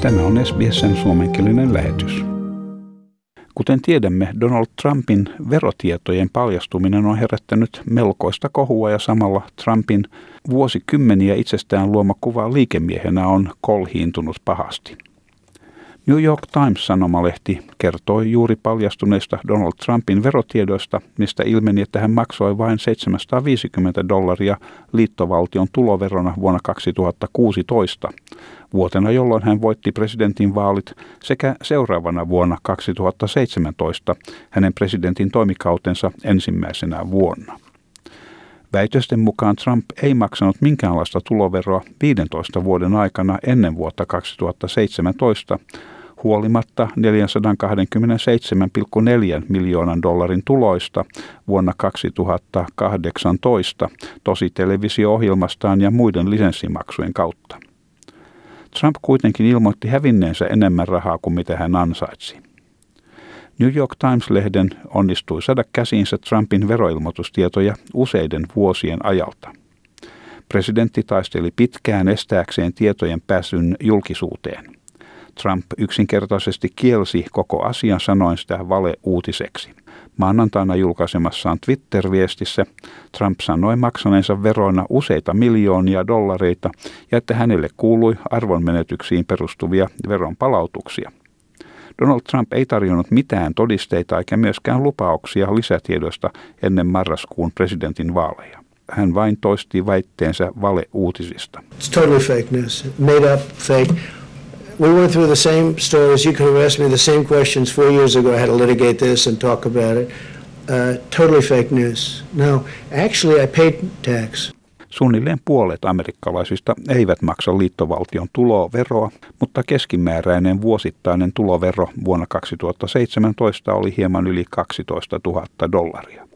Tämä on SBSn suomenkielinen lähetys. Kuten tiedämme, Donald Trumpin verotietojen paljastuminen on herättänyt melkoista kohua ja samalla Trumpin vuosikymmeniä itsestään luoma kuva liikemiehenä on kolhiintunut pahasti. New York Times-sanomalehti kertoi juuri paljastuneista Donald Trumpin verotiedoista, mistä ilmeni, että hän maksoi vain 750 dollaria liittovaltion tuloverona vuonna 2016, vuotena jolloin hän voitti presidentin vaalit sekä seuraavana vuonna 2017 hänen presidentin toimikautensa ensimmäisenä vuonna. Väitösten mukaan Trump ei maksanut minkäänlaista tuloveroa 15 vuoden aikana ennen vuotta 2017, huolimatta 427,4 miljoonan dollarin tuloista vuonna 2018 tosi televisio-ohjelmastaan ja muiden lisenssimaksujen kautta. Trump kuitenkin ilmoitti hävinneensä enemmän rahaa kuin mitä hän ansaitsi. New York Times-lehden onnistui saada käsiinsä Trumpin veroilmoitustietoja useiden vuosien ajalta. Presidentti taisteli pitkään estääkseen tietojen pääsyn julkisuuteen. Trump yksinkertaisesti kielsi koko asian sanoen sitä valeuutiseksi. Maanantaina julkaisemassaan Twitter-viestissä Trump sanoi maksaneensa veroina useita miljoonia dollareita ja että hänelle kuului arvonmenetyksiin perustuvia veronpalautuksia. Donald Trump ei tarjonnut mitään todisteita eikä myöskään lupauksia lisätiedoista ennen marraskuun presidentin vaaleja. Hän vain toisti väitteensä valeuutisista. It's totally fake news. Made up, fake. We went through the same stories. You could have asked me the same questions four years ago. I had to litigate this and talk about it. Uh, totally fake news. No, actually I paid tax. Suunnilleen puolet amerikkalaisista eivät maksa liittovaltion tuloveroa, mutta keskimääräinen vuosittainen tulovero vuonna 2017 oli hieman yli 12 000 dollaria.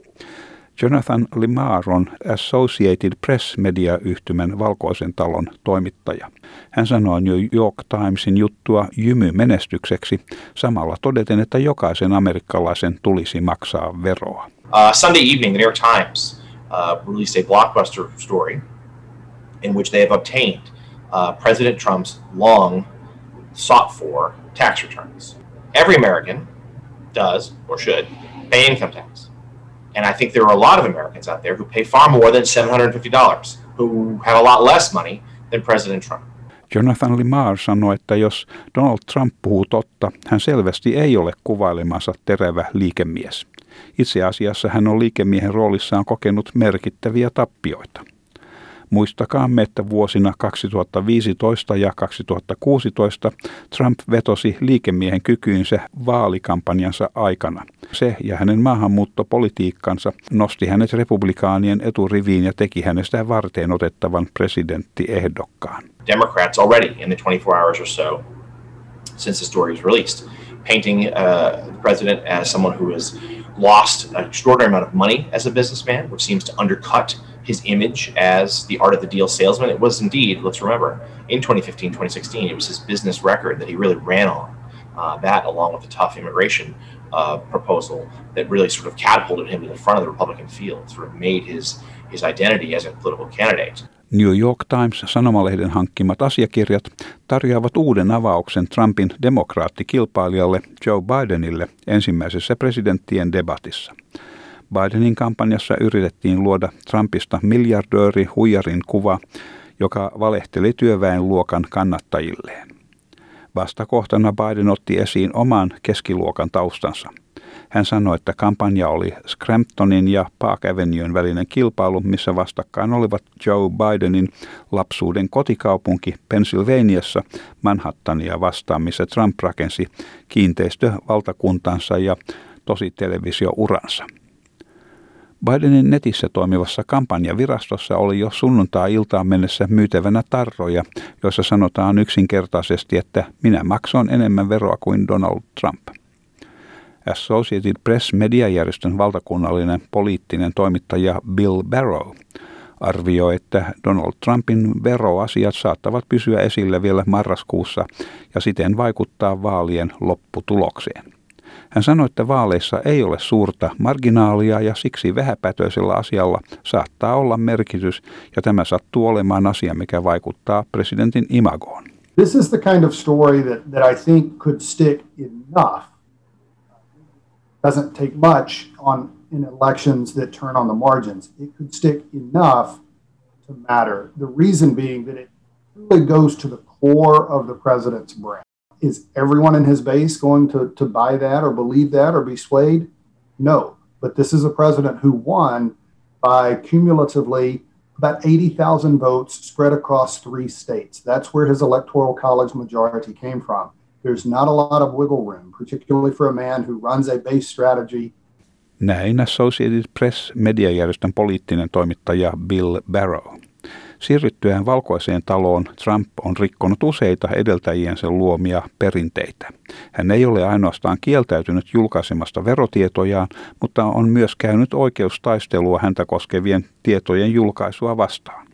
Jonathan Limar on Associated Press-mediayhtymän Valkoisen talon toimittaja. Hän sanoi New York Timesin juttua jymy-menestykseksi samalla todeten, että jokaisen amerikkalaisen tulisi maksaa veroa. Uh, Sunday evening, the New York Times uh, released a blockbuster story in which they have obtained uh, President Trump's long sought for tax returns. Every American does, or should, pay income tax. And I think there are a lot of Americans out there who pay far more than $750, who have a lot less money than President Trump. Jonathan Limar sanoi, että jos Donald Trump puhuu totta, hän selvästi ei ole kuvailemansa terevä liikemies. Itse asiassa hän on liikemiehen roolissaan kokenut merkittäviä tappioita. Muistakaamme, että vuosina 2015 ja 2016 Trump vetosi liikemiehen kykyynsä vaalikampanjansa aikana. Se ja hänen maahanmuuttopolitiikkansa nosti hänet republikaanien eturiviin ja teki hänestä varteen otettavan presidenttiehdokkaan. Democrats already in the 24 hours or so since the story was released, painting uh, the president as someone who has lost an extraordinary amount of money as a businessman, which seems to undercut his image as the art of the deal salesman. It was indeed, let's remember, in 2015, 2016, it was his business record that he really ran on. Uh, that, along with the tough immigration uh, proposal, that really sort of catapulted him to the front of the Republican field, sort of made his his identity as a political candidate. New York Times sanomalehden hankkimat asiakirjat tarjoavat uuden avauksen Trumpin demokraattikilpailijalle Joe Bidenille ensimmäisessä presidenttien debatissa. Bidenin kampanjassa yritettiin luoda Trumpista miljardööri huijarin kuva, joka valehteli työväenluokan kannattajilleen. Vastakohtana Biden otti esiin oman keskiluokan taustansa. Hän sanoi, että kampanja oli Scramptonin ja Park Avenuen välinen kilpailu, missä vastakkain olivat Joe Bidenin lapsuuden kotikaupunki Pennsylvaniassa Manhattania vastaan, missä Trump rakensi kiinteistövaltakuntansa ja tosi televisiouransa. Bidenin netissä toimivassa kampanjavirastossa oli jo sunnuntai-iltaan mennessä myytävänä tarroja, joissa sanotaan yksinkertaisesti, että minä maksoin enemmän veroa kuin Donald Trump. Associated Press mediajärjestön valtakunnallinen poliittinen toimittaja Bill Barrow arvioi, että Donald Trumpin veroasiat saattavat pysyä esillä vielä marraskuussa ja siten vaikuttaa vaalien lopputulokseen. Hän sanoi, että vaaleissa ei ole suurta marginaalia ja siksi vähäpätöisellä asialla saattaa olla merkitys ja tämä sattuu olemaan asia, mikä vaikuttaa presidentin imagoon. This is the kind of story that, that I think could stick enough. Doesn't take much on in elections that turn on the margins. It could stick enough to matter. The reason being that it really goes to the core of the president's brand. Is everyone in his base going to, to buy that or believe that or be swayed? No. But this is a president who won by cumulatively about 80,000 votes spread across three states. That's where his electoral college majority came from. There's not a lot of wiggle room, particularly for a man who runs a base strategy. Näin Associated Press mediajärjestön poliittinen toimittaja Bill Barrow. Siirryttyään valkoiseen taloon Trump on rikkonut useita edeltäjiensä luomia perinteitä. Hän ei ole ainoastaan kieltäytynyt julkaisemasta verotietojaan, mutta on myös käynyt oikeustaistelua häntä koskevien tietojen julkaisua vastaan.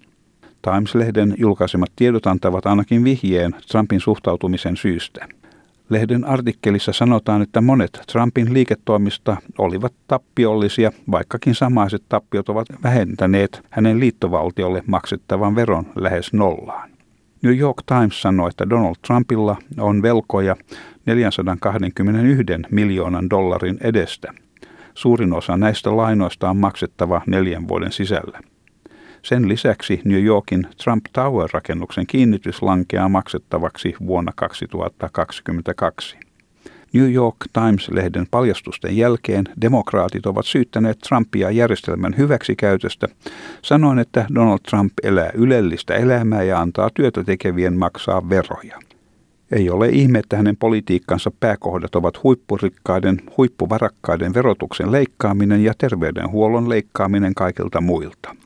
Times-lehden julkaisemat tiedot antavat ainakin vihjeen Trumpin suhtautumisen syystä – Lehden artikkelissa sanotaan, että monet Trumpin liiketoimista olivat tappiollisia, vaikkakin samaiset tappiot ovat vähentäneet hänen liittovaltiolle maksettavan veron lähes nollaan. New York Times sanoi, että Donald Trumpilla on velkoja 421 miljoonan dollarin edestä. Suurin osa näistä lainoista on maksettava neljän vuoden sisällä. Sen lisäksi New Yorkin Trump Tower-rakennuksen kiinnitys lankeaa maksettavaksi vuonna 2022. New York Times-lehden paljastusten jälkeen demokraatit ovat syyttäneet Trumpia järjestelmän hyväksikäytöstä, sanoen, että Donald Trump elää ylellistä elämää ja antaa työtä tekevien maksaa veroja. Ei ole ihme, että hänen politiikkansa pääkohdat ovat huippurikkaiden, huippuvarakkaiden verotuksen leikkaaminen ja terveydenhuollon leikkaaminen kaikilta muilta.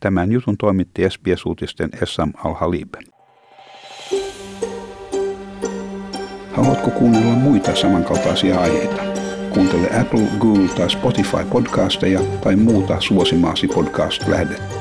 Tämän jutun toimitti SBS-uutisten Essam Al-Halib. Haluatko kuunnella muita samankaltaisia aiheita? Kuuntele Apple, Google tai Spotify podcasteja tai muuta suosimaasi podcast-lähdettä.